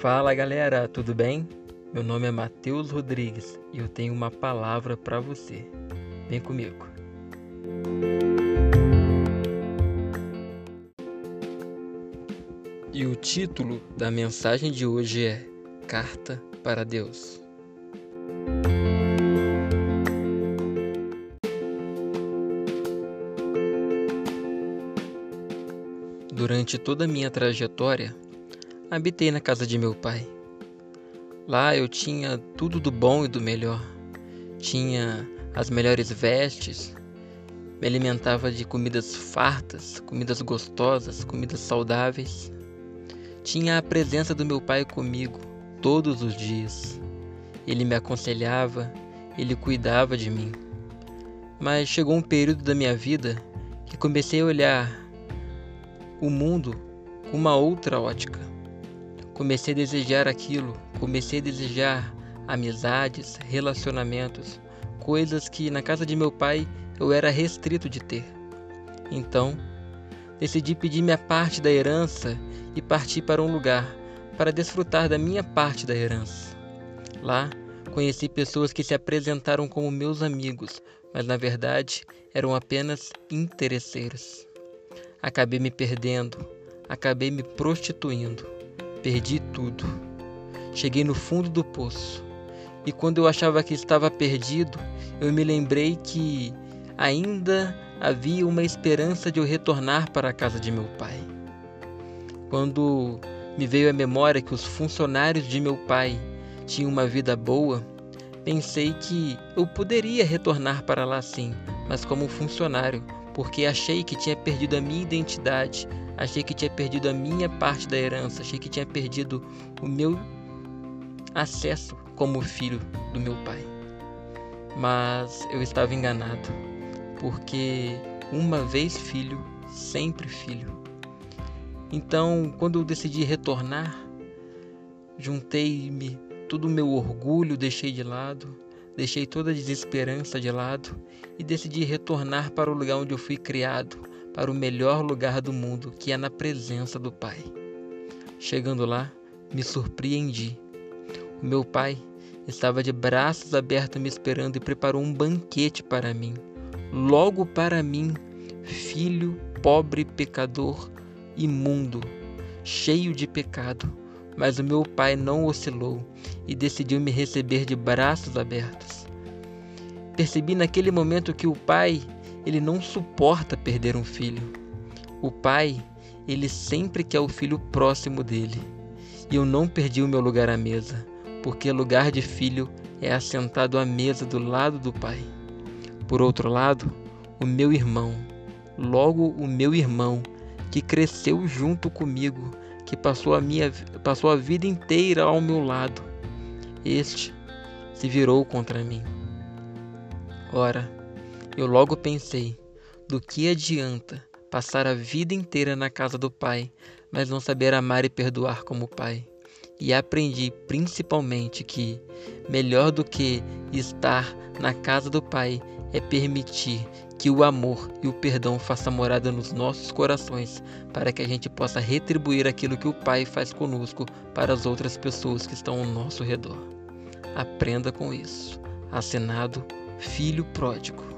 Fala galera, tudo bem? Meu nome é Matheus Rodrigues e eu tenho uma palavra para você. Vem comigo. E o título da mensagem de hoje é Carta para Deus. Durante toda a minha trajetória, habitei na casa de meu pai. Lá eu tinha tudo do bom e do melhor. Tinha as melhores vestes, me alimentava de comidas fartas, comidas gostosas, comidas saudáveis. Tinha a presença do meu pai comigo todos os dias. Ele me aconselhava, ele cuidava de mim. Mas chegou um período da minha vida que comecei a olhar o mundo com uma outra ótica. Comecei a desejar aquilo, comecei a desejar amizades, relacionamentos, coisas que na casa de meu pai eu era restrito de ter. Então, decidi pedir minha parte da herança e partir para um lugar para desfrutar da minha parte da herança. Lá, conheci pessoas que se apresentaram como meus amigos, mas na verdade eram apenas interesseiros. Acabei me perdendo, acabei me prostituindo Perdi tudo. Cheguei no fundo do poço. E quando eu achava que estava perdido, eu me lembrei que ainda havia uma esperança de eu retornar para a casa de meu pai. Quando me veio à memória que os funcionários de meu pai tinham uma vida boa, pensei que eu poderia retornar para lá sim, mas como funcionário, porque achei que tinha perdido a minha identidade, Achei que tinha perdido a minha parte da herança, achei que tinha perdido o meu acesso como filho do meu pai. Mas eu estava enganado, porque uma vez filho, sempre filho. Então, quando eu decidi retornar, juntei-me todo o meu orgulho, deixei de lado, deixei toda a desesperança de lado e decidi retornar para o lugar onde eu fui criado, para o melhor lugar do mundo, que é na presença do Pai. Chegando lá, me surpreendi. O meu pai estava de braços abertos me esperando e preparou um banquete para mim. Logo para mim, filho pobre pecador, imundo, cheio de pecado. Mas o meu pai não oscilou e decidiu me receber de braços abertos. Percebi naquele momento que o pai ele não suporta perder um filho. O pai, ele sempre quer o filho próximo dele. E eu não perdi o meu lugar à mesa, porque lugar de filho é assentado à mesa do lado do pai. Por outro lado, o meu irmão, logo o meu irmão, que cresceu junto comigo, que passou a minha passou a vida inteira ao meu lado. Este se virou contra mim. Ora, eu logo pensei: do que adianta passar a vida inteira na casa do Pai, mas não saber amar e perdoar como o Pai? E aprendi principalmente que melhor do que estar na casa do Pai é permitir que o amor e o perdão façam morada nos nossos corações, para que a gente possa retribuir aquilo que o Pai faz conosco para as outras pessoas que estão ao nosso redor. Aprenda com isso. Assinado Filho Pródigo.